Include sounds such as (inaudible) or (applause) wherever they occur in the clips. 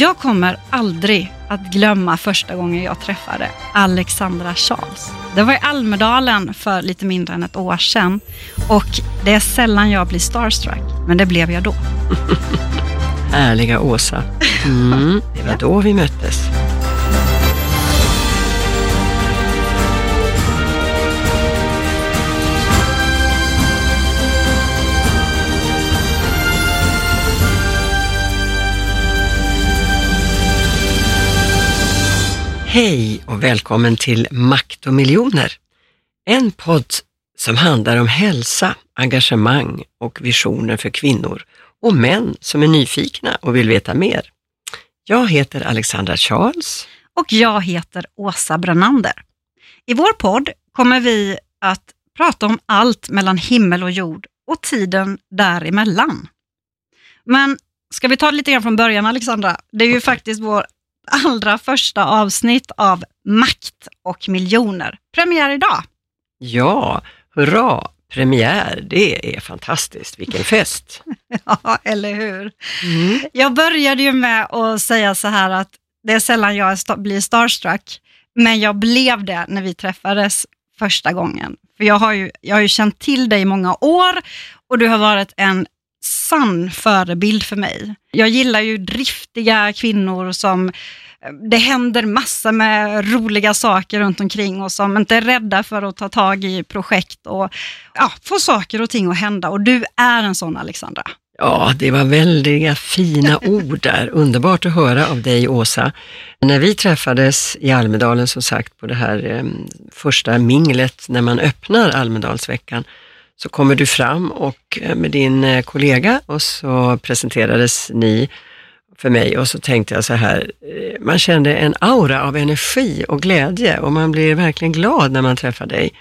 Jag kommer aldrig att glömma första gången jag träffade Alexandra Charles. Det var i Almedalen för lite mindre än ett år sedan och det är sällan jag blir starstruck, men det blev jag då. (laughs) Härliga Åsa. Mm, det var då vi möttes. Hej och välkommen till Makt och miljoner. En podd som handlar om hälsa, engagemang och visioner för kvinnor och män som är nyfikna och vill veta mer. Jag heter Alexandra Charles. Och jag heter Åsa Brannander. I vår podd kommer vi att prata om allt mellan himmel och jord och tiden däremellan. Men ska vi ta det lite grann från början Alexandra? Det är ju okay. faktiskt vår allra första avsnitt av Makt och miljoner. Premiär idag. Ja, hurra! Premiär, det är fantastiskt. Vilken (laughs) fest! ja, eller hur? Mm. Jag började ju med att säga så här att det är sällan jag blir starstruck, men jag blev det när vi träffades första gången. För jag har ju, jag har ju känt till dig i många år och du har varit en sann förebild för mig. Jag gillar ju driftiga kvinnor som det händer massor med roliga saker runt omkring och som inte är rädda för att ta tag i projekt och ja, få saker och ting att hända. Och du är en sån Alexandra. Ja, det var väldiga fina (laughs) ord där. Underbart att höra av dig Åsa. När vi träffades i Almedalen som sagt på det här eh, första minglet när man öppnar Almedalsveckan så kommer du fram och eh, med din eh, kollega och så presenterades ni för mig och så tänkte jag så här, eh, man kände en aura av energi och glädje och man blir verkligen glad när man träffar dig.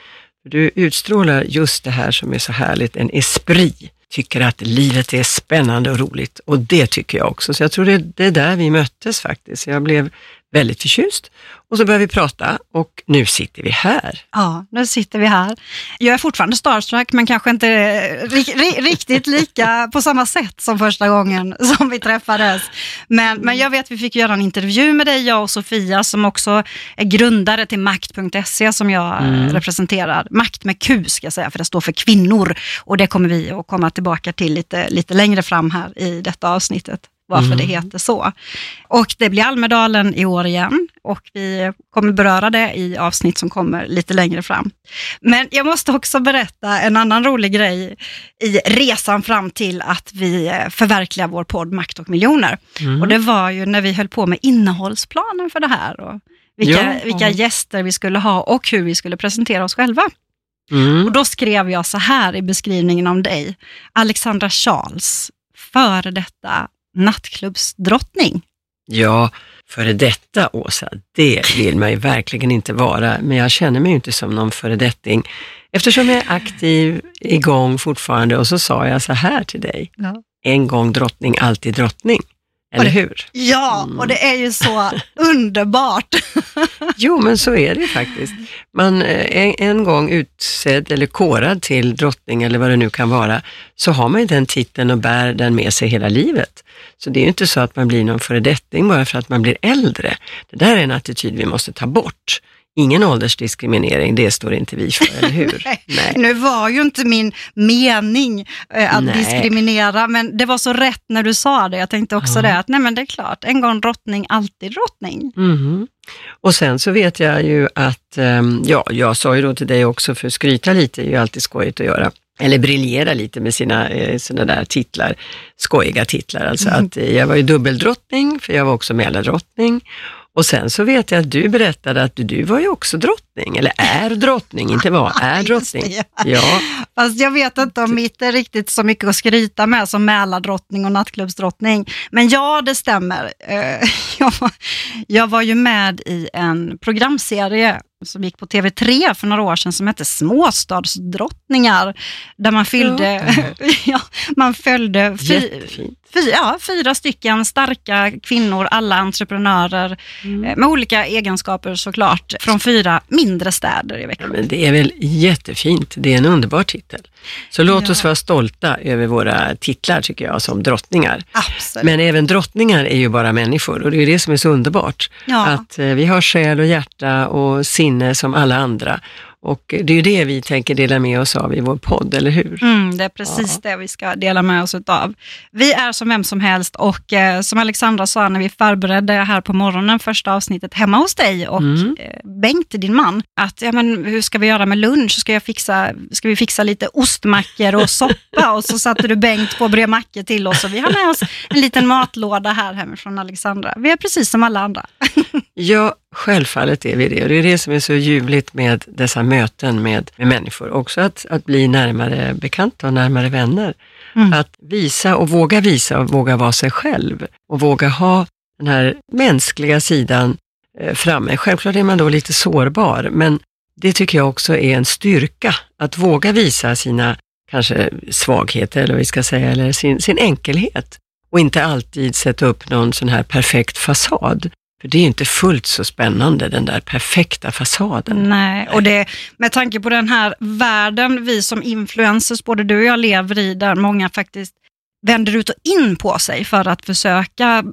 Du utstrålar just det här som är så härligt, en esprit. Tycker att livet är spännande och roligt och det tycker jag också. Så jag tror det, det är där vi möttes faktiskt. Jag blev väldigt förtjust. Och så började vi prata och nu sitter vi här. Ja, nu sitter vi här. Jag är fortfarande starstruck, men kanske inte riktigt lika på samma sätt som första gången (laughs) som vi träffades. Men, men jag vet att vi fick göra en intervju med dig, jag och Sofia, som också är grundare till makt.se som jag mm. representerar. Makt med Q ska jag säga, för det står för kvinnor. Och det kommer vi att komma tillbaka till lite, lite längre fram här i detta avsnittet varför mm. det heter så. Och det blir Almedalen i år igen och vi kommer beröra det i avsnitt som kommer lite längre fram. Men jag måste också berätta en annan rolig grej i resan fram till att vi förverkligar vår podd Makt och miljoner. Mm. Och det var ju när vi höll på med innehållsplanen för det här och vilka, ja. vilka gäster vi skulle ha och hur vi skulle presentera oss själva. Mm. Och Då skrev jag så här i beskrivningen om dig. Alexandra Charles, före detta nattklubbsdrottning. Ja, före detta Åsa, det vill man ju verkligen inte vara, men jag känner mig ju inte som någon föredetting eftersom jag är aktiv, igång fortfarande och så sa jag så här till dig, ja. en gång drottning, alltid drottning. Eller hur? Ja, mm. och det är ju så (laughs) underbart. jo, men så är det faktiskt. Man eh, en, en gång utsedd eller korad till drottning eller vad det nu kan vara, så har man ju den titeln och bär den med sig hela livet. Så det är ju inte så att man blir någon föredetting bara för att man blir äldre. Det där är en attityd vi måste ta bort. Ingen åldersdiskriminering, det står inte vi för, eller hur? (laughs) Nej. Nu var ju inte min mening eh, att nej. diskriminera, men det var så rätt när du sa det. Jag tänkte också ja. det, att nej men det är klart, en gång drottning, alltid drottning. Mm. Och sen så vet jag ju att, um, ja, jag sa ju då till dig också, för skryta lite, är ju alltid skojigt att göra eller briljera lite med sina eh, sådana där titlar, skojiga titlar. Alltså mm. att eh, jag var ju dubbeldrottning, för jag var också Mälardrottning. Och sen så vet jag att du berättade att du var ju också drottning, eller är drottning, inte var, (laughs) är drottning. Ja. Fast jag vet inte om mitt är riktigt så mycket att skryta med som Mälardrottning och nattklubbsdrottning. Men ja, det stämmer. Eh, (laughs) jag var, jag var ju med i en programserie som gick på TV3 för några år sedan som hette Småstadsdrottningar. Där man fyllde, ja, (laughs) man följde fy, fy, ja, fyra stycken starka kvinnor, alla entreprenörer Mm. eh, med olika egenskaper såklart, från fyra mindre städer i Ja, veckan. men det är väl jättefint. Det är en underbar titel. Så låt Ja. oss vara stolta över våra titlar tycker jag som drottningar. Absolut. Men även drottningar är ju bara människor och det är det som är så underbart. ja. Att eh, vi har själ och hjärta och sinne som alla andra. Och det är ju det vi tänker dela med oss av i vår podd, eller hur? Mm, det är precis det vi ska dela med oss av. Vi är som vem som helst och eh, som Alexandra sa när vi förberedde här på morgonen första avsnittet hemma hos dig och Mm. eh, Bengt, din man, att ja, men, hur ska vi göra med lunch? Ska, jag fixa, ska vi fixa lite ostmackor och soppa? och så satte du Bengt på att bre mackor till oss och vi har med oss en liten matlåda här hemifrån Alexandra. Vi är precis som alla andra. Ja, självfallet är vi det. Och det är det som är så ljuvligt med dessa möten med, med människor. Också att, att bli närmare bekanta och närmare vänner. Mm. Att visa och våga visa och våga vara sig själv. Och våga ha den här mänskliga sidan eh, framme. Självklart är man då lite sårbar, men det tycker jag också är en styrka. Att våga visa sina kanske svagheter, eller vad vi ska säga, eller sin, sin enkelhet. Och inte alltid sätta upp någon sån här perfekt fasad. För det är inte fullt så spännande, den där perfekta fasaden. Nej, och det, med tanke på den här världen vi som influencers, både du och jag lever i, där många faktiskt vänder ut och in på sig för att försöka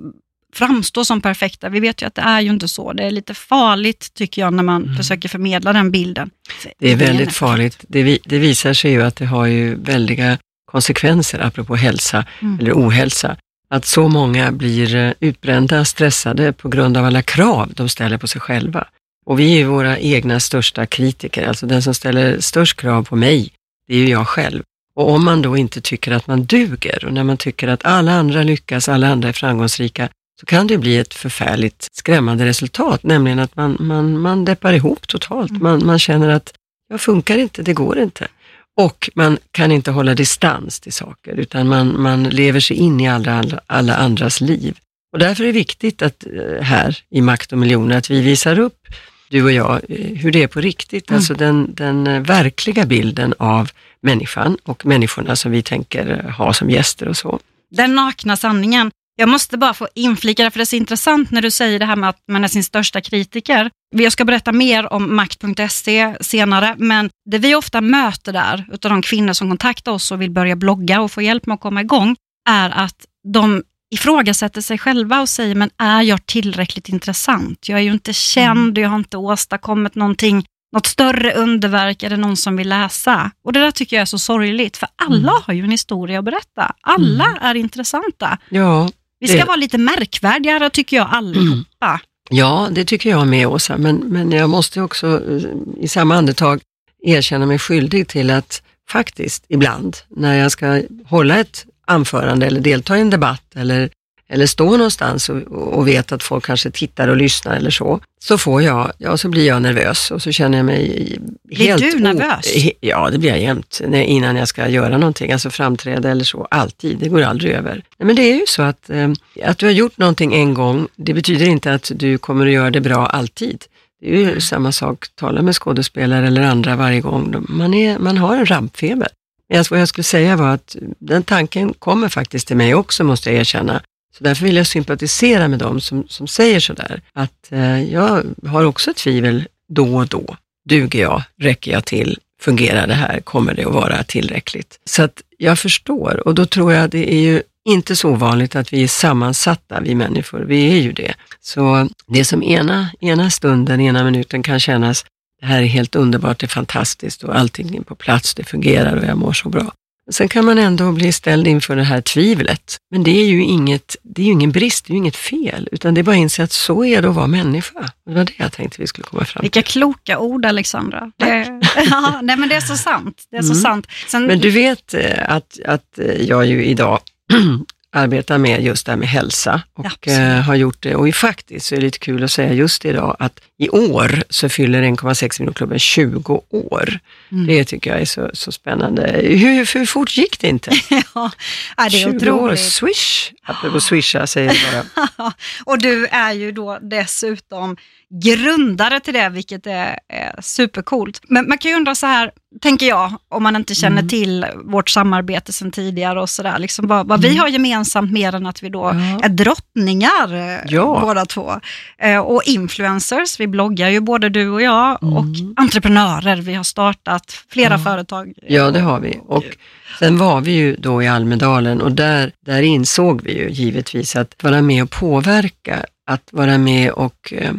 framstå som perfekta. Vi vet ju att det är ju inte så. Det är lite farligt tycker jag när man försöker förmedla den bilden. Det är väldigt farligt. Det, vi, det visar sig ju att det har ju väldiga konsekvenser, apropå hälsa Mm. eller ohälsa. Att så många blir eh, utbrända, stressade på grund av alla krav de ställer på sig själva. Och vi är ju våra egna största kritiker, alltså den som ställer störst krav på mig, det är ju jag själv. Och om man då inte tycker att man duger och när man tycker att alla andra lyckas, alla andra är framgångsrika, så kan det bli ett förfärligt skrämmande resultat, nämligen att man, man, man deppar ihop totalt. Man, man känner att jag funkar inte, det går inte. Och man kan inte hålla distans till saker, utan man, man lever sig in i alla, alla, alla andras liv. Och därför är det viktigt att eh, här i Makt och miljoner, att vi visar upp, du och jag, eh, hur det är på riktigt. Mm. Alltså den, den eh, verkliga bilden av människan och människorna som vi tänker ha som gäster och så. Den nakna sanningen. Jag måste bara få inflika det, för det är så intressant när du säger det här med att man är sin största kritiker. Jag ska berätta mer om makt.se senare, men det vi ofta möter där, utav de kvinnor som kontaktar oss och vill börja blogga och få hjälp med att komma igång, är att de ifrågasätter sig själva och säger, men är jag tillräckligt intressant? Jag är ju inte känd, jag har inte åstadkommit någonting, något större underverk, är det någon som vill läsa? Och det där tycker jag är så sorgligt, för alla Mm. har ju en historia att berätta. Alla Mm. är intressanta. Ja, Vi ska Det- vara lite märkvärdigare tycker jag allihopa. Ja, det tycker jag med Åsa, men, men jag måste också eh, i samma andetag erkänna mig skyldig till att faktiskt ibland när jag ska hålla ett anförande eller delta i en debatt eller, eller stå någonstans och, och vet att folk kanske tittar och lyssnar eller så, så får jag, ja så blir jag nervös och så känner jag mig Blir helt... du o- nervös? he- Ja, det blir jag jämt innan jag ska göra någonting, alltså framträda eller så, alltid, det går aldrig över. Nej, men det är ju så att, eh, att du har gjort någonting en gång, det betyder inte att du kommer att göra det bra alltid. Det är ju samma sak, tala med skådespelare eller andra varje gång. Man, är, man har en rampfeber. Men vad jag skulle säga var att den tanken kommer faktiskt till mig också, måste jag erkänna. Så därför vill jag sympatisera med dem som, som säger sådär, att eh, jag har också tvivel då och då. Duger jag? Räcker jag till? Fungerar det här? Kommer det att vara tillräckligt? Så att jag förstår och då tror jag det är ju inte så vanligt att vi är sammansatta, vi människor. Vi är ju det. Så det som ena, ena stunden, ena minuten kan kännas, det här är helt underbart, det är fantastiskt och allting är på plats, det fungerar och jag mår så bra. Sen kan man ändå bli ställd inför det här tvivlet. Men det är ju inget, det är ju ingen brist, det är ju inget fel, utan det är bara att inse att så är det att vara människa. Det var det jag tänkte vi skulle komma fram till. Vilka kloka ord Alexandra. Det, (laughs) ja, nej, men det är så sant. Det är så Mm. sant. Sen, Men du vet eh, att, att eh, jag ju idag (clears throat) arbetar med just det här med hälsa och eh, har gjort det. Och faktiskt så är det lite kul att säga just idag att i år så fyller 1,6 miljoner-klubben 20 år. Mm. Det tycker jag är så, så spännande. Hur, hur fort gick det inte? (laughs) ja, det är 20 år, otroligt. swish! Apropå swisha säger jag bara. (laughs) och du är ju då dessutom grundare till det, vilket är, är supercoolt. Men man kan ju undra så här, tänker jag, om man inte känner mm. till vårt samarbete sedan tidigare och sådär, liksom vad, vad mm. vi har gemensamt mer än att vi då ja. är drottningar eh, ja. båda två. Eh, och influencers, vi bloggar ju både du och jag, mm. och entreprenörer, vi har startat flera ja. företag. Ja, det har vi. Och sen var vi ju då i Almedalen och där, där insåg vi ju givetvis att vara med och påverka, att vara med och eh,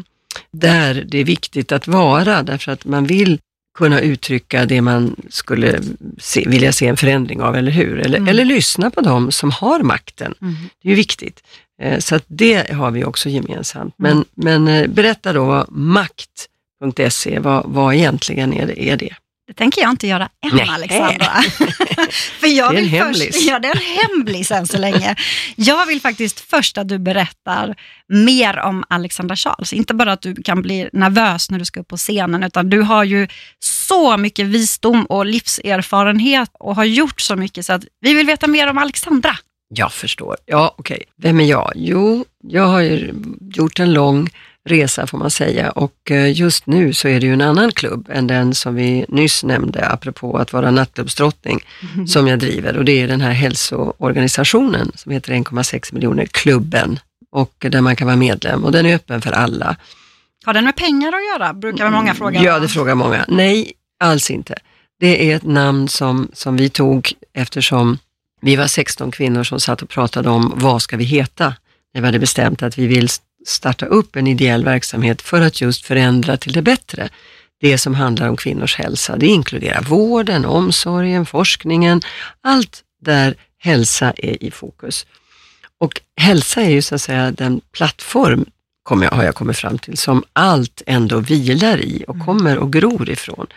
där det är viktigt att vara, därför att man vill kunna uttrycka det man skulle se, vilja se en förändring av, eller hur? Eller, mm. eller lyssna på dem som har makten. Mm. Det är ju viktigt. Eh, så att det har vi också gemensamt. Mm. Men, men eh, berätta då vad makt.se, vad, vad egentligen är det? Är det? Det tänker jag inte göra än Nej. Alexandra. (laughs) För jag det är en hemlis. Ja, det är en hemlis än så länge. Jag vill faktiskt först att du berättar mer om Alexandra Charles. Inte bara att du kan bli nervös när du ska upp på scenen, utan du har ju så mycket visdom och livserfarenhet och har gjort så mycket så att vi vill veta mer om Alexandra. Jag förstår. Ja, okej. Okay. Vem är jag? Jo, jag har gjort en lång resa får man säga och eh, just nu så är det ju en annan klubb än den som vi nyss nämnde, apropå att vara nattklubbsdrottning, mm. som jag driver och det är den här hälsoorganisationen som heter 1,6 miljoner klubben och där man kan vara medlem och den är öppen för alla. Har den med pengar att göra? Brukar många mm, fråga. Ja, det frågar många. Nej, alls inte. Det är ett namn som, som vi tog eftersom vi var 16 kvinnor som satt och pratade om vad ska vi heta? Vi hade bestämt att vi vill starta upp en ideell verksamhet för att just förändra till det bättre. Det som handlar om kvinnors hälsa. Det inkluderar vården, omsorgen, forskningen, allt där hälsa är i fokus. Och hälsa är ju så att säga den plattform, kommer jag, har jag kommit fram till, som allt ändå vilar i och mm. kommer och gror ifrån.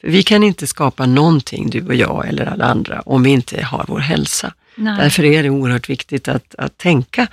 För vi kan inte skapa någonting, du och jag eller alla andra, om vi inte har vår hälsa. Nej. Därför är det oerhört viktigt att, att tänka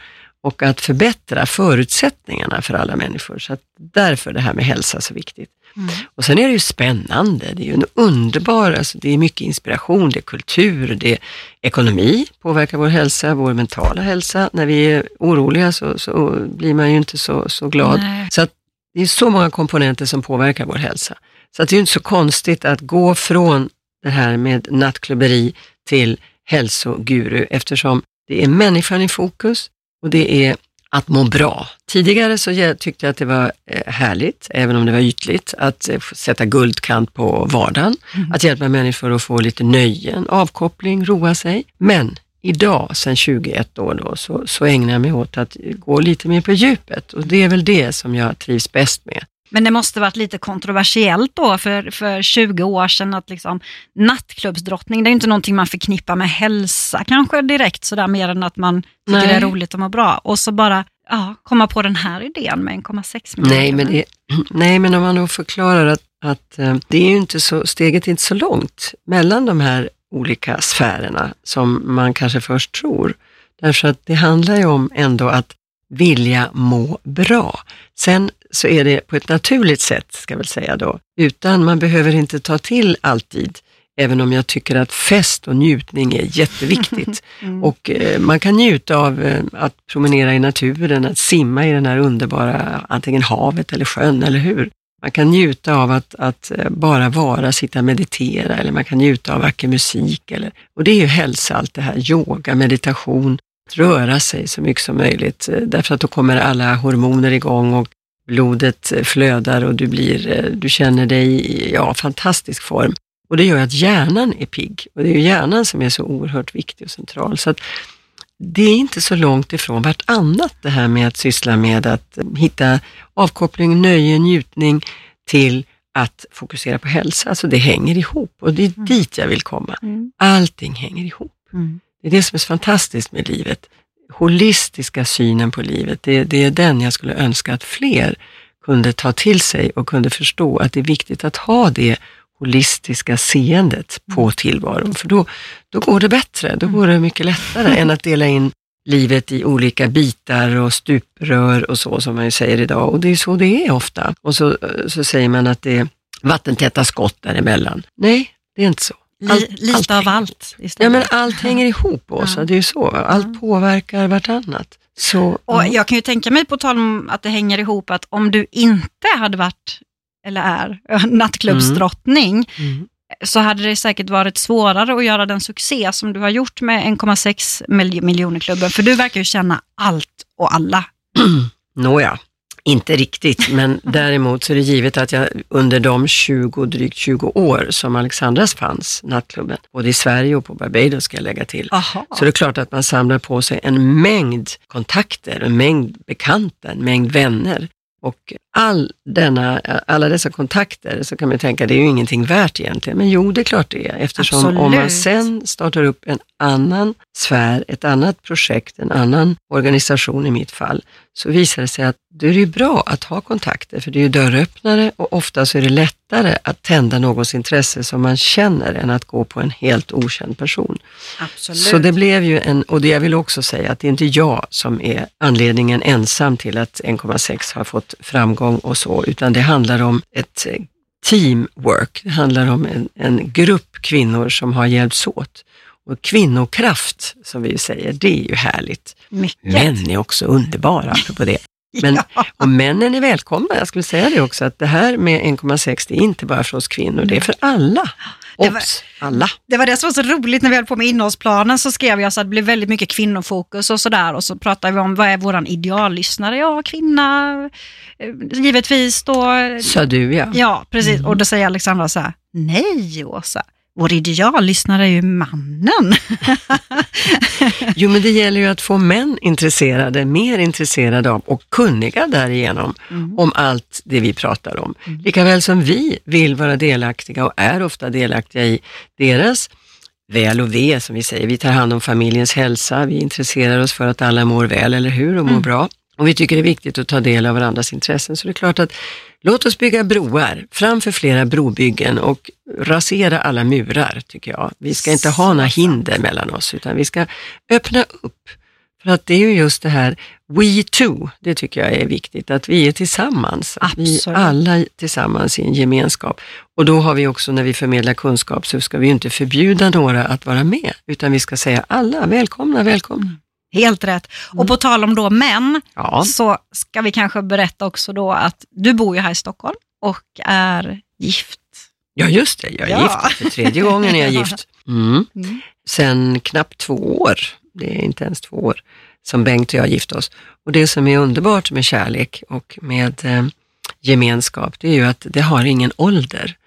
och att förbättra förutsättningarna för alla människor. Så därför det här med hälsa så viktigt. Mm. Och sen är det ju spännande, det är ju en underbar, alltså det är mycket inspiration, det är kultur, det är ekonomi, påverkar vår hälsa, vår mentala hälsa. När vi är oroliga så, så blir man ju inte så, så glad. Nej. Så det är så många komponenter som påverkar vår hälsa. Så att det är inte så konstigt att gå från det här med nattklubberi till hälsoguru eftersom det är människan i fokus, och det är att må bra. Tidigare så tyckte jag att det var eh, härligt, även om det var ytligt, att eh, sätta guldkant på vardagen, mm. att hjälpa människor att få lite nöjen, avkoppling, roa sig. Men idag, sedan 21 år då, så, så ägnar jag mig åt att gå lite mer på djupet och det är väl det som jag trivs bäst med. Men det måste varit lite kontroversiellt då för, för 20 år sedan att liksom nattklubbsdrottning, det är inte någonting man förknippar med hälsa kanske direkt sådär mer än att man tycker Nej. det är roligt att må bra. Och så bara ja, komma på den här idén med 1,6 miljoner. Nej men, det, (clears throat) nej, men om man då förklarar att, att eh, det är ju inte så, steget är inte så långt mellan de här olika sfärerna som man kanske först tror. Därför att det handlar ju om ändå att vilja må bra. Sen så är det på ett naturligt sätt, ska jag väl säga då, utan man behöver inte ta till alltid, även om jag tycker att fest och njutning är jätteviktigt. (laughs) Mm. Och eh, man kan njuta av eh, att promenera i naturen, att simma i den här underbara, antingen havet eller sjön, eller hur? Man kan njuta av att, att eh, bara vara, sitta och meditera, eller man kan njuta av vacker musik. Eller, och det är ju hälsa, allt det här, yoga, meditation, röra sig så mycket som möjligt, eh, därför att då kommer alla hormoner igång och blodet flödar och du, blir, eh, du känner dig i ja, fantastisk form. Och det gör att hjärnan är pigg och det är hjärnan som är så oerhört viktig och central. Så det är inte så långt ifrån vartannat det här med att syssla med att hitta avkoppling, nöje, njutning till att fokusera på hälsa. Alltså det hänger ihop och det är mm. dit jag vill komma. Mm. Allting hänger ihop. Mm. Det är det som är så fantastiskt med livet holistiska synen på livet, det, det är den jag skulle önska att fler kunde ta till sig och kunde förstå att det är viktigt att ha det holistiska seendet på mm. tillvaron, för då, då går det bättre, då går det mycket lättare än att dela in livet i olika bitar och stuprör och så som man ju säger idag. Och det är så det är ofta. Och så, så säger man att det är vattentäta skott däremellan. Nej, det är inte så. Li, lite allt, av allt istället. Ja, men allt hänger ihop, Åsa. Ja. Det är ju så. Allt ja. påverkar vartannat. Så, och ja. Jag kan ju tänka mig, på tal om att det hänger ihop, att om du inte hade varit, eller är, (laughs) nattklubbsdrottning, mm. Mm. så hade det säkert varit svårare att göra den succé som du har gjort med 1,6 miljoner klubben. För du verkar ju känna allt och alla. (clears throat) Nåja, inte riktigt, men (laughs) däremot så är det givet att jag under de 20, drygt 20 år som Alexandras fanns, nattklubben, både i Sverige och på Barbados ska jag lägga till, Aha. så det är klart att man samlar på sig en mängd kontakter, en mängd bekanta, en mängd vänner. Och all denna, alla dessa kontakter så kan man tänka, det är ju ingenting värt egentligen. Men jo, det är klart det är. Eftersom Absolut. om man sen startar upp en annan sfär, ett annat projekt, en annan organisation i mitt fall, så visar det sig att då är det bra att ha kontakter, för det är ju dörröppnare och ofta så är det lättare att tända någons intresse som man känner än att gå på en helt okänd person. Absolut. Så det blev ju en, och jag vill också säga att det är inte jag som är anledningen ensam till att 1,6 har fått framgång och så, utan det handlar om ett teamwork. Det handlar om en, en grupp kvinnor som har hjälpts åt. Och kvinnokraft, som vi säger, det är ju härligt. Mycket. Män är också underbara, på det. (laughs) Men, ja. Och männen är välkomna. Jag skulle säga det också, att det här med 1,6 det är inte bara för oss kvinnor, det är för alla. Det var, alla. Det var det som var så roligt när vi höll på med innehållsplanen så skrev jag så att det blev väldigt mycket kvinnofokus och sådär och så pratade vi om vad är våran ideallyssnare? Ja, kvinna, eh, givetvis då. Sa du ja. Ja, precis. Mm. Och då säger Alexandra så här, nej Åsa, vår ideallyssnare är ju mannen. (laughs) jo, men det gäller ju att få män intresserade, mer intresserade av och kunniga därigenom mm. om allt det vi pratar om. Mm. Likaväl som vi vill vara delaktiga och är ofta delaktiga i deras väl och ve, som vi säger. Vi tar hand om familjens hälsa, vi intresserar oss för att alla mår väl, eller hur, och mår mm. bra. Och vi tycker det är viktigt att ta del av varandras intressen. Så det är klart att låt oss bygga broar, framför flera brobyggen och rasera alla murar, tycker jag. Vi ska inte ha några hinder mellan oss, utan vi ska öppna upp. För att det är ju just det här we too, det tycker jag är viktigt, att vi är tillsammans. Att vi alla tillsammans i en gemenskap. Och då har vi också, när vi förmedlar kunskap, så ska vi inte förbjuda några att vara med, utan vi ska säga alla, välkomna, välkomna. Helt rätt. Mm. Och på tal om då män, ja. så ska vi kanske berätta också då att du bor ju här i Stockholm och är gift. Ja, just det. Jag är ja. gift. För tredje gången är jag (laughs) gift. Mm. Mm. Sen knappt två år, det är inte ens två år, som Bengt och jag gift oss. Och det som är underbart med kärlek och med eh, gemenskap, det är ju att det har ingen ålder.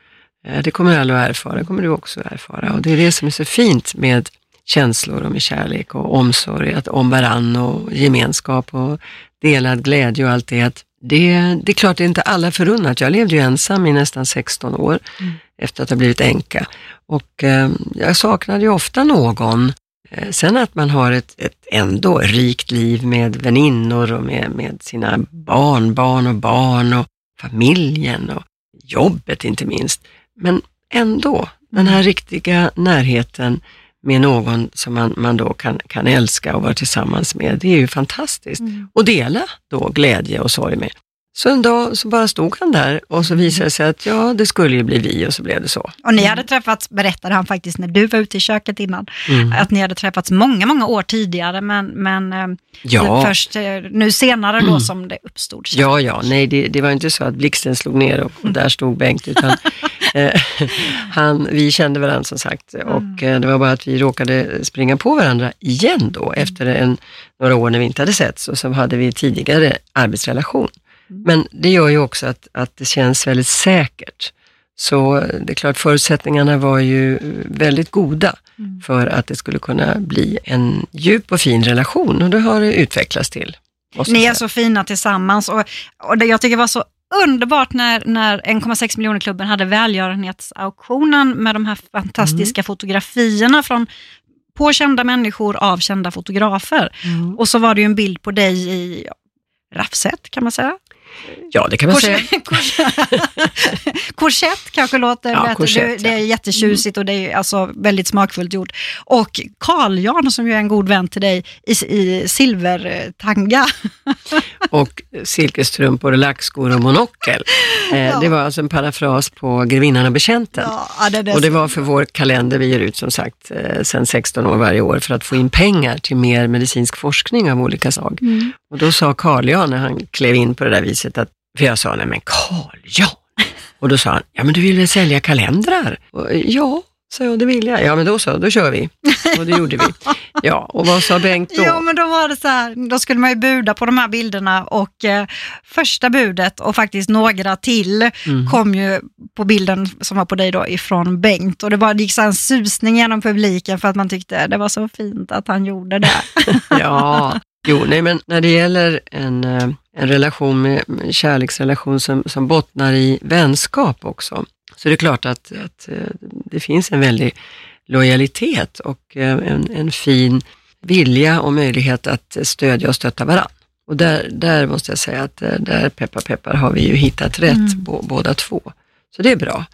Eh, det kommer alla att erfara, det kommer du också att erfara. Och det är det som är så fint med känslor och med kärlek och omsorg att, om varann och gemenskap och delad glädje och allt det. Att det, det är klart, det är inte alla förunnat. Jag levde ju ensam i nästan 16 år mm. efter att ha blivit änka. Och eh, jag saknade ju ofta någon. Eh, sen att man har ett, ett ändå rikt liv med väninnor och med, med sina barn, barn och barn och familjen och jobbet inte minst. Men ändå, den här riktiga närheten med någon som man, man då kan, kan älska och vara tillsammans med. Det är ju fantastiskt. Mm. Och dela då glädje och sorg med. Så en dag så bara stod han där och så visade det sig att ja, det skulle ju bli vi och så blev det så. Och ni hade träffats, berättade han faktiskt när du var ute i köket innan, mm. att ni hade träffats många, många år tidigare men, men eh, ja. först eh, nu senare då mm. som det uppstod. Ja, ja, nej det, det, var inte så att blixten slog ner och, och där stod Bengt utan (laughs) (laughs) han, vi kände varandra som sagt och mm. det var bara att vi råkade springa på varandra igen då efter en, några år när vi inte hade setts och så hade vi tidigare arbetsrelation. Men det gör ju också att, att det känns väldigt säkert. Så det är klart, förutsättningarna var ju väldigt goda mm. för att det skulle kunna bli en djup och fin relation och det har det utvecklats till. Ni är så fina tillsammans och, och det jag tycker var så underbart när, när 1,6 miljoner-klubben hade välgörenhetsauktionen med de här fantastiska mm. fotografierna från på kända människor av kända fotografer. Mm. Och så var det ju en bild på dig i raffset kan man säga. Ja, det kan man säga. (laughs) (laughs) Korsett kanske låter ja, bättre. Det, det, är jättetjusigt och det är alltså väldigt smakfullt gjort. Och Carl Jan som ju är en god vän till dig i, i silvertanga. (laughs) och silkesstrumpor lackskor och monokel. Eh, Ja. Det var alltså en parafras på Grevinnan och betjänten. Ja, det, Och det var för vår kalender vi ger ut som sagt eh, sedan 16 år varje år för att få in pengar till mer medicinsk forskning av olika slag. Mm. Och då sa Carl Jan när han klev in på det där viset att, för jag sa, nej men Carl Jan. Och då sa han, ja men du vill väl sälja kalendrar? Och, ja, sa jag, det vill jag. Ja men då så, då kör vi. Och det gjorde vi. Ja, och vad sa Bengt då? Ja, men då var det så här, då skulle man ju buda på de här bilderna och eh, första budet och faktiskt några till Mm. kom ju på bilden som var på dig då ifrån Bengt och det bara det gick så en susning genom publiken för att man tyckte det var så fint att han gjorde det. (laughs) Ja, jo, nej men när det gäller en, eh, en relation med en kärleksrelation som, som bottnar i vänskap också, så är det klart att, att eh, det finns en väldig lojalitet och eh, en, en fin vilja och möjlighet att stödja och stötta varandra. Och där, där måste jag säga att där peppar peppar har vi ju hittat rätt Mm. bå- båda två. Så det är bra.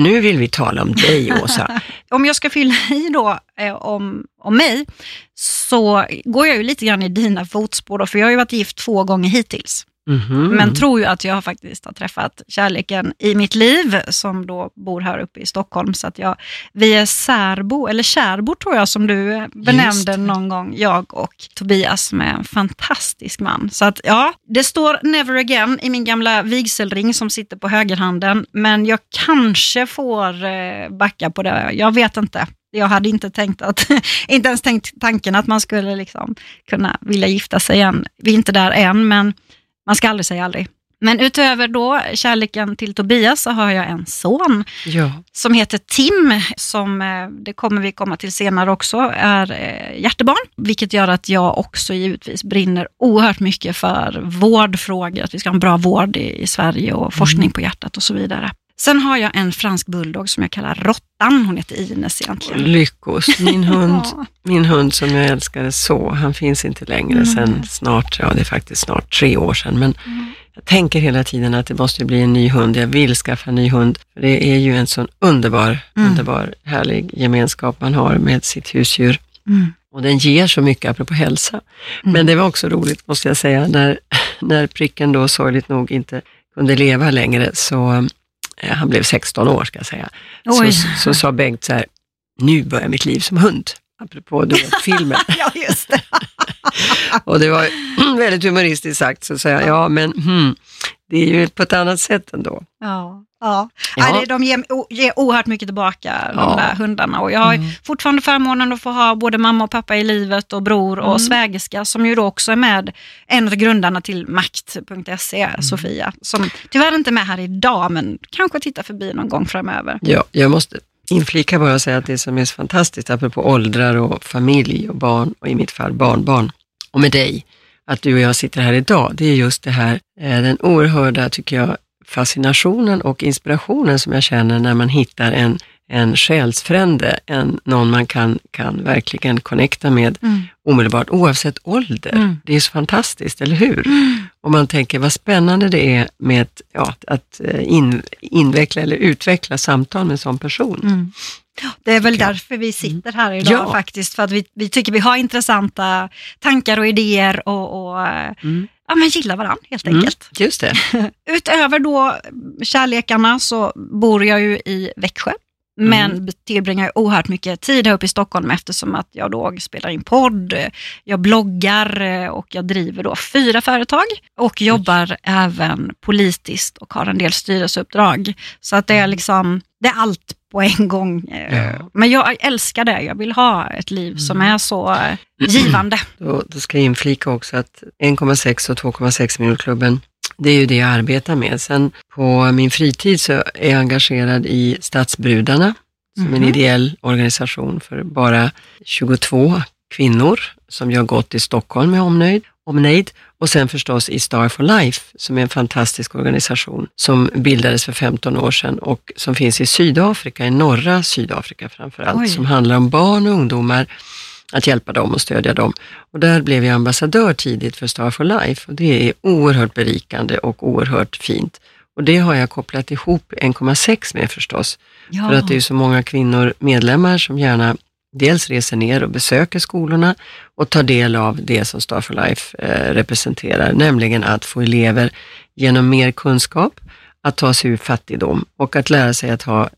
Men nu vill vi tala om dig Åsa. (laughs) Om jag ska fylla i då eh, om, om mig så går jag ju lite grann i dina fotspår då, för jag har ju varit gift två gånger hittills. Mhm. Men tror ju att jag faktiskt har träffat kärleken i mitt liv som då bor här uppe i Stockholm. Så att jag, vi är särbo, eller kärbo tror jag som du benämnde någon gång, jag och Tobias som är en fantastisk man. Så att ja, det står never again i min gamla vigselring som sitter på högerhanden. Men jag kanske får eh, backa på det, jag vet inte. Jag hade inte tänkt att, (laughs) inte ens tänkt tanken att man skulle liksom kunna vilja gifta sig än. Vi är inte där än, men man ska aldrig säga aldrig. Men utöver då kärleken till Tobias så har jag en son Ja, som heter Tim, som, eh, det kommer vi komma till senare också, är eh, hjärtebarn. Vilket gör att jag också givetvis brinner oerhört mycket för vårdfrågor, att vi ska ha en bra vård i, i Sverige och forskning på hjärtat och så vidare. Sen har jag en fransk bulldog som jag kallar Råttan, hon heter Ines egentligen. Lyckos. Min hund, (laughs) Ja. min hund som jag älskade så, han finns inte längre Mm. sen snart, ja det är faktiskt snart tre år sedan. Men Mm. jag tänker hela tiden att det måste bli en ny hund. Jag vill skaffa en ny hund. Det är ju en sån underbar, Mm. underbar, härlig gemenskap man har med sitt husdjur. Mm. Och den ger så mycket apropå hälsa. Men det var också roligt måste jag säga, när, (laughs) när pricken då sorgligt nog inte kunde leva längre, så han blev 16 år ska jag säga, så, så sa Bengt så här, nu börjar mitt liv som hund. Apropå du (laughs) vet, filmen. Ja, just det. (laughs) Och det var (clears throat) väldigt humoristiskt sagt, så sa jag, ja men hmm, det är ju på ett annat sätt ändå. Ja. Ja. Ja. De ger, ger oerhört mycket tillbaka, Ja. de där hundarna. Och jag har Mm. fortfarande förmånen att få ha både mamma och pappa i livet och bror och Mm. svägerska som ju då också är med, en av grundarna till makt.se, Mm. Sofia, som tyvärr inte är med här idag, men kanske tittar förbi någon gång framöver. Ja, jag måste inflika bara och säga att det som är så fantastiskt, apropå åldrar och familj och barn, och i mitt fall barnbarn, och med dig, att du och jag sitter här idag, det är just det här, eh, den oerhörda, tycker jag, fascinationen och inspirationen som jag känner när man hittar en, en själsfrände, en, någon man kan, kan verkligen connecta med Mm. omedelbart, oavsett ålder. Mm. Det är så fantastiskt, eller hur? Och man tänker vad spännande det är med ja, att eh, in, inveckla eller utveckla samtal med en sån person. Mm. Det är väl jag. därför vi sitter här idag Ja. faktiskt, för att vi, vi tycker vi har intressanta tankar och idéer och, och eh, Mm. Ja, men gillar varandra helt Mm. enkelt. Just det. (laughs) Utöver då kärlekarna så bor jag ju i Växjö. Men Mm. tillbringar oerhört mycket tid här uppe i Stockholm eftersom att jag då spelar in podd, jag bloggar och jag driver då fyra företag och jobbar även politiskt och har en del styrelseuppdrag. Så att det är liksom, det är allt på en gång. Mm. Ja. Men jag älskar det, jag vill ha ett liv som Mm. är så givande. Då, då ska jag inflika också att 1,6 och 2,6 miljonklubben, det är ju det jag arbetar med. Sen på min fritid så är jag engagerad i Stadsbrudarna, som en Mhm. ideell organisation för bara 22 kvinnor som gör gott i Stockholm med omnöjd, omnejd. Och sen förstås i Star for Life, som är en fantastisk organisation som bildades för 15 år sedan och som finns i Sydafrika, i norra Sydafrika framför allt, Oj. som handlar om barn och ungdomar att hjälpa dem och stödja dem. Och där blev jag ambassadör tidigt för Star for Life och det är oerhört berikande och oerhört fint. Och det har jag kopplat ihop 1,6 med förstås. Ja. För att det är så många kvinnor, medlemmar, som gärna dels reser ner och besöker skolorna och tar del av det som Star for Life eh, representerar, nämligen att få elever genom mer kunskap att ta sig ur fattigdom och att lära sig att ha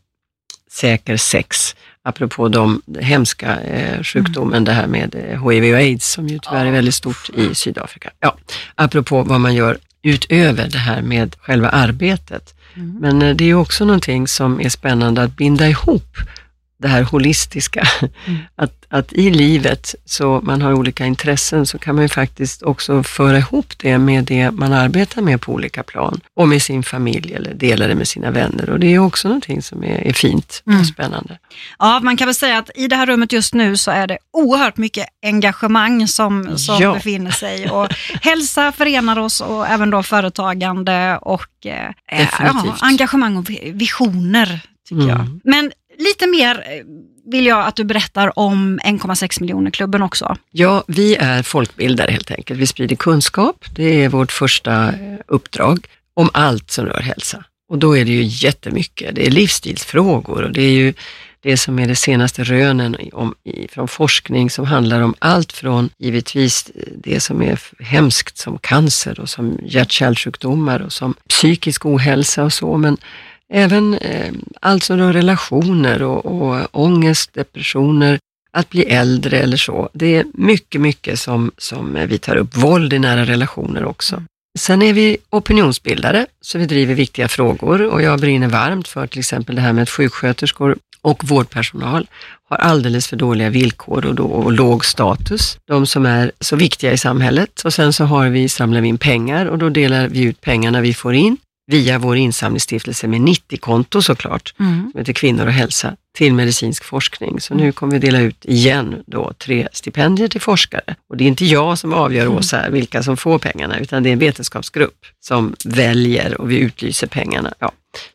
säker sex. Apropå de hemska eh, sjukdomen, mm. det här med eh, HIV och aids som ju tyvärr är väldigt stort i Sydafrika. Ja, apropå vad man gör utöver det här med själva arbetet. Mm. Men eh, det är också någonting som är spännande att binda ihop det här holistiska. Mm. (laughs) Att, att i livet, så man har olika intressen, så kan man ju faktiskt också föra ihop det med det man arbetar med på olika plan och med sin familj eller dela det med sina vänner. Och det är också någonting som är, är fint och mm. spännande. Ja, man kan väl säga att i det här rummet just nu så är det oerhört mycket engagemang som, som ja. befinner sig. Och (laughs) hälsa förenar oss och även då företagande och eh, ja, engagemang och visioner tycker mm. jag. Men lite mer eh, vill jag att du berättar om 1,6 miljoner-klubben också. Ja, vi är folkbildare helt enkelt. Vi sprider kunskap. Det är vårt första eh, uppdrag om allt som rör hälsa. Och då är det ju jättemycket. Det är livsstilsfrågor och det är ju det som är det senaste rönen om, från forskning som handlar om allt från givetvis det som är hemskt som cancer och som hjärt-kärlsjukdomar och som psykisk ohälsa och så, men Även eh, allt som rör relationer och, och ångest, depressioner, att bli äldre eller så. Det är mycket, mycket som, som vi tar upp. Våld i nära relationer också. Sen är vi opinionsbildare, så vi driver viktiga frågor och jag brinner varmt för till exempel det här med att sjuksköterskor och vårdpersonal har alldeles för dåliga villkor och, då, och låg status. De som är så viktiga i samhället. Och sen så har vi, samlar vi in pengar och då delar vi ut pengarna vi får in via vår insamlingsstiftelse med 90-konto såklart, mm. som heter Kvinnor och hälsa, till medicinsk forskning. Så nu kommer vi dela ut igen då tre stipendier till forskare. Och det är inte jag som avgör, mm. Åsa, vilka som får pengarna, utan det är en vetenskapsgrupp som väljer och vi utlyser pengarna. Ja.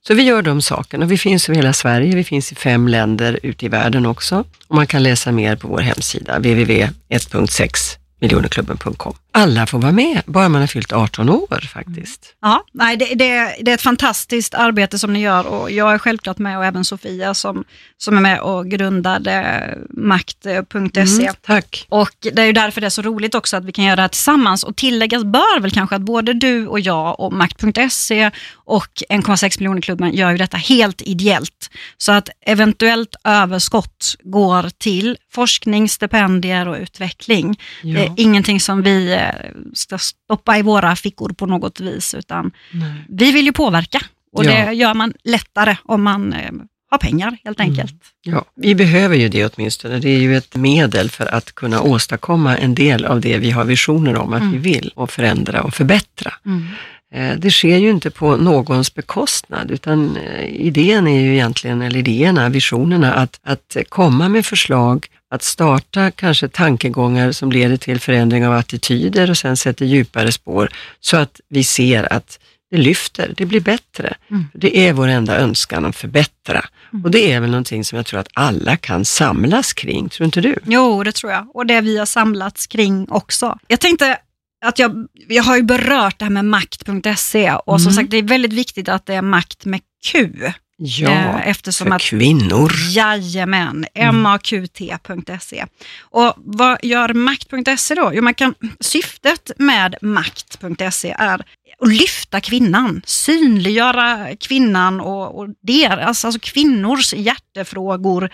Så vi gör de sakerna. Vi finns över hela Sverige, vi finns i fem länder ute i världen också. Och man kan läsa mer på vår hemsida, www.1.6 miljonerklubben.com. Alla får vara med, bara man har fyllt 18 år faktiskt. Ja, nej, det, det, det, är ett fantastiskt arbete som ni gör och jag är självklart med och även Sofia som, som är med och grundade makt.se. Mm, tack. Och det är ju därför det är så roligt också att vi kan göra det här tillsammans och tilläggas bör väl kanske att både du och jag och makt.se och 1,6 miljoner-klubben gör ju detta helt ideellt. Så att eventuellt överskott går till forskning, stipendier och utveckling. Ja. Det är ingenting som vi eh, ska stoppa i våra fickor på något vis, utan Nej. vi vill ju påverka och ja. det gör man lättare om man eh, har pengar helt mm. enkelt. Mm. Ja, vi behöver ju det åtminstone. Det är ju ett medel för att kunna åstadkomma en del av det vi har visioner om att mm. vi vill och förändra och förbättra. Mm. Eh, det sker ju inte på någons bekostnad, utan idén är ju egentligen, eller idéerna, visionerna, att, att komma med förslag att starta kanske tankegångar som leder till förändring av attityder och sen sätter djupare spår så att vi ser att det lyfter, det blir bättre. Mm. Det är vår enda önskan att förbättra. Mm. Och det är väl någonting som jag tror att alla kan samlas kring, tror inte du? Jo, det tror jag. Och det vi har samlats kring också. Jag tänkte att jag, jag har ju berört det här med makt.se och mm. som sagt det är väldigt viktigt att det är makt med Q. Ja, eh, eftersom för att, kvinnor. Jajamän, maqt.se. Och vad gör makt.se då? Jo, man kan, syftet med makt.se är att lyfta kvinnan, synliggöra kvinnan och, och deras, alltså kvinnors hjärtefrågor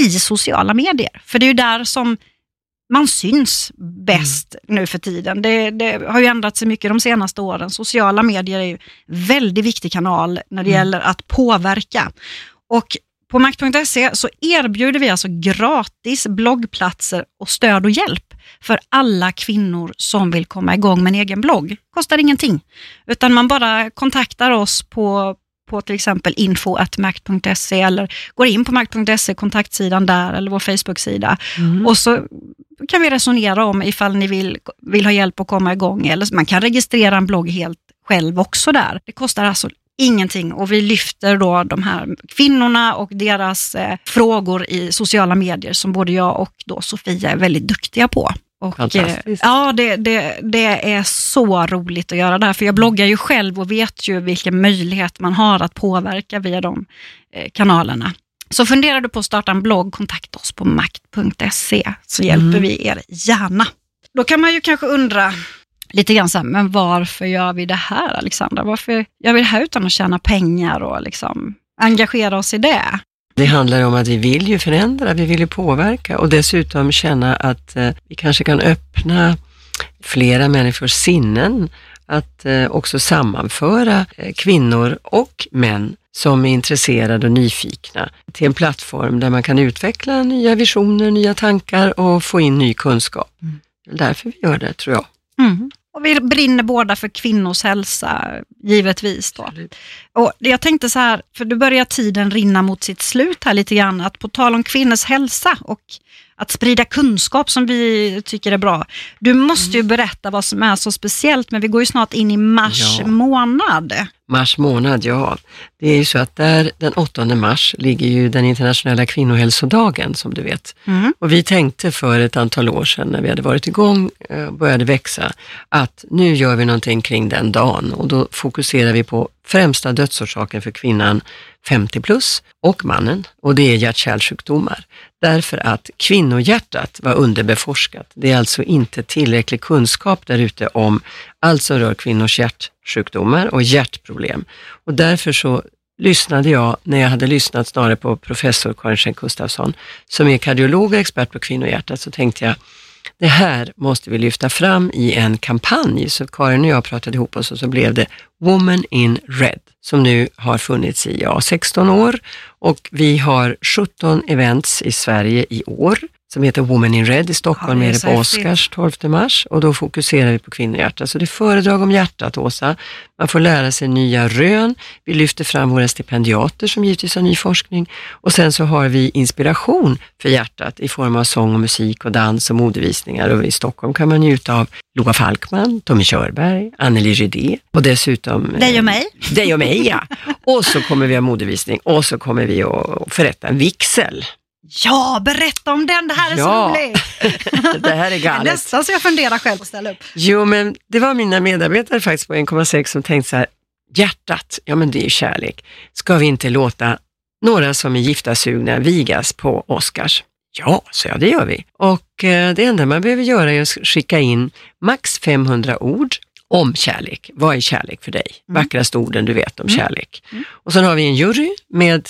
i sociala medier. För det är ju där som man syns bäst mm. nu för tiden. Det, det, har ju ändrat sig mycket de senaste åren. Sociala medier är ju väldigt viktig kanal när det mm. gäller att påverka. Och på makt.se så erbjuder vi alltså gratis bloggplatser och stöd och hjälp för alla kvinnor som vill komma igång med en egen blogg. Kostar ingenting, utan man bara kontaktar oss på, på till exempel info.makt.se eller går in på makt.se, kontaktsidan där eller vår Facebook-sida. Mm. Och så kan vi resonera om ifall ni vill, vill ha hjälp att komma igång. Eller man kan registrera en blogg helt själv också där. Det kostar alltså ingenting och vi lyfter då de här kvinnorna och deras eh, frågor i sociala medier som både jag och då Sofia är väldigt duktiga på. Och, Fantastiskt. eh, Ja, det, det, det är så roligt att göra det här, för jag bloggar ju själv och vet ju vilken möjlighet man har att påverka via de eh, kanalerna. Så funderar du på att starta en blogg, kontakta oss på makt.se så hjälper Mm. vi er gärna. Då kan man ju kanske undra lite grann så här, men varför gör vi det här Alexandra? Varför gör vi det här utan att tjäna pengar och liksom engagera oss i det? Det handlar om att vi vill ju förändra, vi vill ju påverka och dessutom känna att eh, vi kanske kan öppna flera människors sinnen att eh, också sammanföra eh, kvinnor och män som är intresserade och nyfikna till en plattform där man kan utveckla nya visioner, nya tankar och få in ny kunskap. Mm. Därför vi gör det, tror jag. Mm. Och vi brinner båda för kvinnors hälsa, givetvis. Då. Och jag tänkte så här, för nu börjar tiden rinna mot sitt slut här lite grann, att på tal om kvinnors hälsa och att sprida kunskap som vi tycker är bra. Du måste ju berätta vad som är så speciellt, men vi går ju snart in i mars Ja. månad. Mars månad, ja. Det är ju så att där den 8 mars ligger ju den internationella kvinnohälsodagen som du vet. Mm. Och vi tänkte för ett antal år sedan när vi hade varit igång och började växa att nu gör vi någonting kring den dagen och då fokuserar vi på främsta dödsorsaken för kvinnan 50 plus och mannen och det är hjärt-kärlsjukdomar. Därför att kvinnohjärtat var underbeforskat. Det är alltså inte tillräcklig kunskap där ute om allt som rör kvinnors hjärtsjukdomar och hjärtproblem. Och därför så lyssnade jag, när jag hade lyssnat snarare på professor Karin Schenk Gustafsson, som är kardiolog och expert på kvinnohjärtat, så tänkte jag, det här måste vi lyfta fram i en kampanj. Så Karin och jag pratade ihop oss och så blev det Woman in Red, som nu har funnits i ja, 16 år och vi har 17 events i Sverige i år som heter Woman in Red i Stockholm, Ja, är det på. Oscars 12 mars och då fokuserar vi på kvinnohjärtat. Så det är föredrag om hjärtat, Åsa. Man får lära sig nya rön. Vi lyfter fram våra stipendiater som givetvis har ny forskning och sen så har vi inspiration för hjärtat i form av sång och musik och dans och modevisningar och i Stockholm kan man njuta av Loa Falkman, Tommy Körberg, Anneli Rydé och dessutom Dig eh, och mig. dig och mig ja. Och så kommer vi ha modevisning och så kommer vi att förrätta en vigsel. Ja, berätta om den, det här är Ja. så roligt. (laughs) Det här är galet. (laughs) Nästan så jag funderar själv att ställa upp. Jo, men det var mina medarbetare faktiskt på 1,6 som tänkte så här, hjärtat, ja men det är ju kärlek. Ska vi inte låta några som är gifta sugna vigas på Oscars? Ja, så ja, det gör vi. Och eh, det enda man behöver göra är att skicka in max 500 ord om kärlek. Vad är kärlek för dig? Mm. Vackraste orden du vet om Mm. kärlek. Och sen har vi en jury med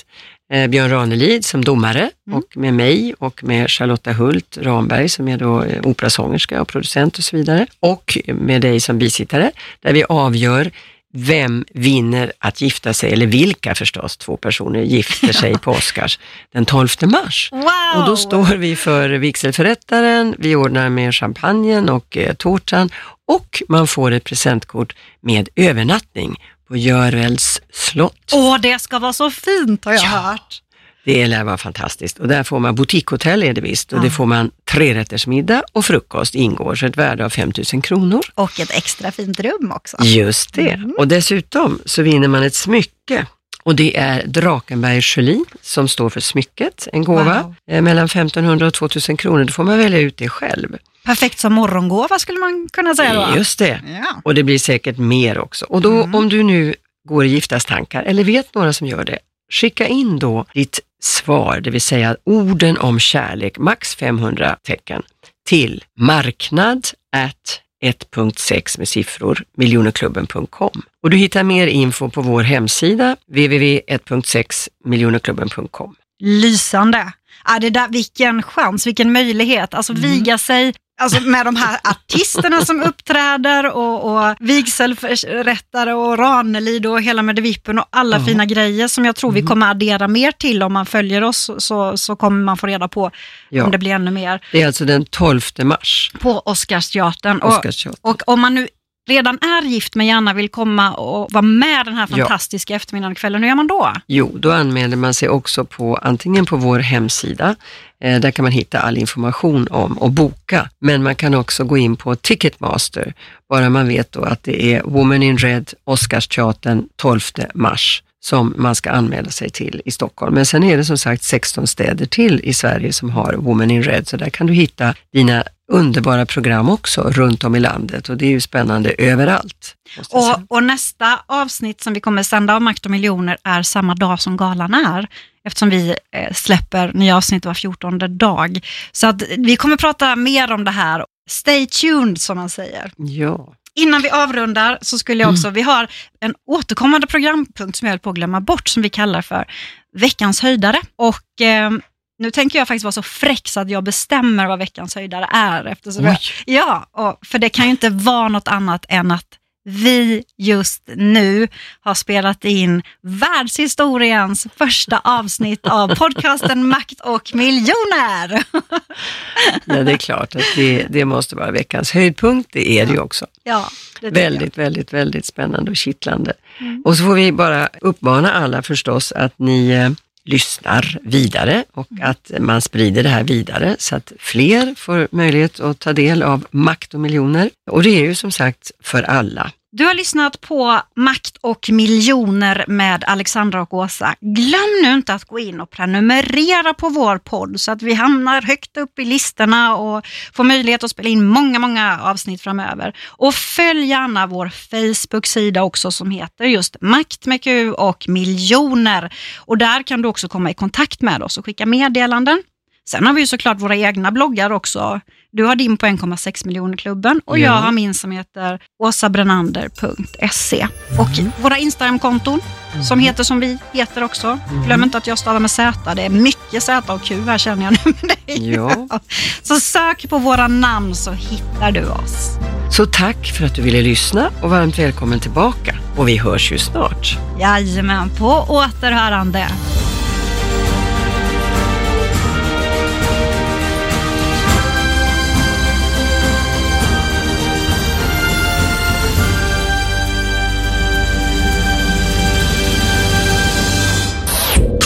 eh, Björn Ranelid som domare Mm. och med mig och med Charlotta Hult Ramberg som är då eh, operasångerska och producent och så vidare. Och med dig som bisittare där vi avgör vem vinner att gifta sig, eller vilka förstås, två personer gifter sig (laughs) på Oscars den 12 mars. Wow! Och då står vi för vigselförrättaren, vi ordnar med champagnen och eh, tårtan och man får ett presentkort med övernattning på Görels slott. Åh, det ska vara så fint har jag Ja. hört. Det lär vara fantastiskt och där får man boutiquehotell är det visst och Ja. det får man trerättersmiddag och frukost ingår, så ett värde av 5 000 kronor. Och ett extra fint rum också. Just det. Mm. Och dessutom så vinner man ett smycke och det är Drakenberg Sjölin som står för smycket, en gåva Wow. eh, mellan 1500 och 2000 kronor. Då får man välja ut det själv. Perfekt som morgongåva skulle man kunna säga då. Just det. Ja. Och det blir säkert mer också. Och då Mm. om du nu går i giftastankar eller vet några som gör det, skicka in då ditt svar, det vill säga orden om kärlek, max 500 tecken, till marknad at 1.6 med siffror, miljonerklubben.com. Och du hittar mer info på vår hemsida, www.1.6miljonerklubben.com. Lysande. Ja, det där, vilken chans, vilken möjlighet. Alltså viga sig alltså, med de här artisterna som uppträder och, och vigselförrättare och Ranelid och hela Medevippen och alla Ja. fina grejer som jag tror vi kommer addera mer till om man följer oss så, så kommer man få reda på Ja. om det blir ännu mer Det är alltså den 12 mars, på Oscarsteatern. Och, Oscarsteatern. och om man nu redan är gift men gärna vill komma och vara med den här Ja. fantastiska eftermiddagen och kvällen, hur gör man då? Jo, då anmäler man sig också på antingen på vår hemsida, eh, där kan man hitta all information om och boka, men man kan också gå in på Ticketmaster, bara man vet då att det är Woman in Red, Oscarsteatern 12 mars som man ska anmäla sig till i Stockholm. Men sen är det som sagt 16 städer till i Sverige som har Woman in Red, så där kan du hitta dina underbara program också runt om i landet och det är ju spännande överallt. Och, och, nästa avsnitt som vi kommer sända av Makt och miljoner är samma dag som galan är, eftersom vi eh, släpper nya avsnitt var 14 dag. Så att vi kommer prata mer om det här. Stay tuned som man säger. Ja. Innan vi avrundar så skulle jag också, mm. vi har en återkommande programpunkt som jag höll på att glömma bort som vi kallar för veckans höjdare. Och eh, nu tänker jag faktiskt vara så fräck så att jag bestämmer vad veckans höjdare är. Eftersom jag, ja, och, för det kan ju inte vara något annat än att vi just nu har spelat in världshistoriens första avsnitt av podcasten (laughs) Makt och miljoner. ja, det är klart att det, det måste vara veckans höjdpunkt. Det är det ju också. Ja, väldigt, jag. väldigt, väldigt spännande och kittlande. Mm. Och så får vi bara uppmana alla förstås att ni eh, lyssnar vidare och mm. att man sprider det här vidare så att fler får möjlighet att ta del av Makt och miljoner. Och det är ju som sagt för alla. Du har lyssnat på Makt och miljoner med Alexandra och Åsa. Glöm nu inte att gå in och prenumerera på vår podd så att vi hamnar högt upp i listorna och får möjlighet att spela in många, många avsnitt framöver. Och följ gärna vår Facebook-sida också som heter just Makt med Q och miljoner. Och där kan du också komma i kontakt med oss och skicka meddelanden. Sen har vi ju såklart våra egna bloggar också. Du har din på 1,6 miljoner-klubben och ja. jag har min som heter åsabrenander.se. Och mm. våra Instagram-konton mm. som heter som vi heter också. Mm. Glöm inte att jag stavar med Z. Det är mycket Z och Q här känner jag nu (laughs) med dig. Ja. Så sök på våra namn så hittar du oss. Så tack för att du ville lyssna och varmt välkommen tillbaka. Och vi hörs ju snart. Jajamän, på återhörande.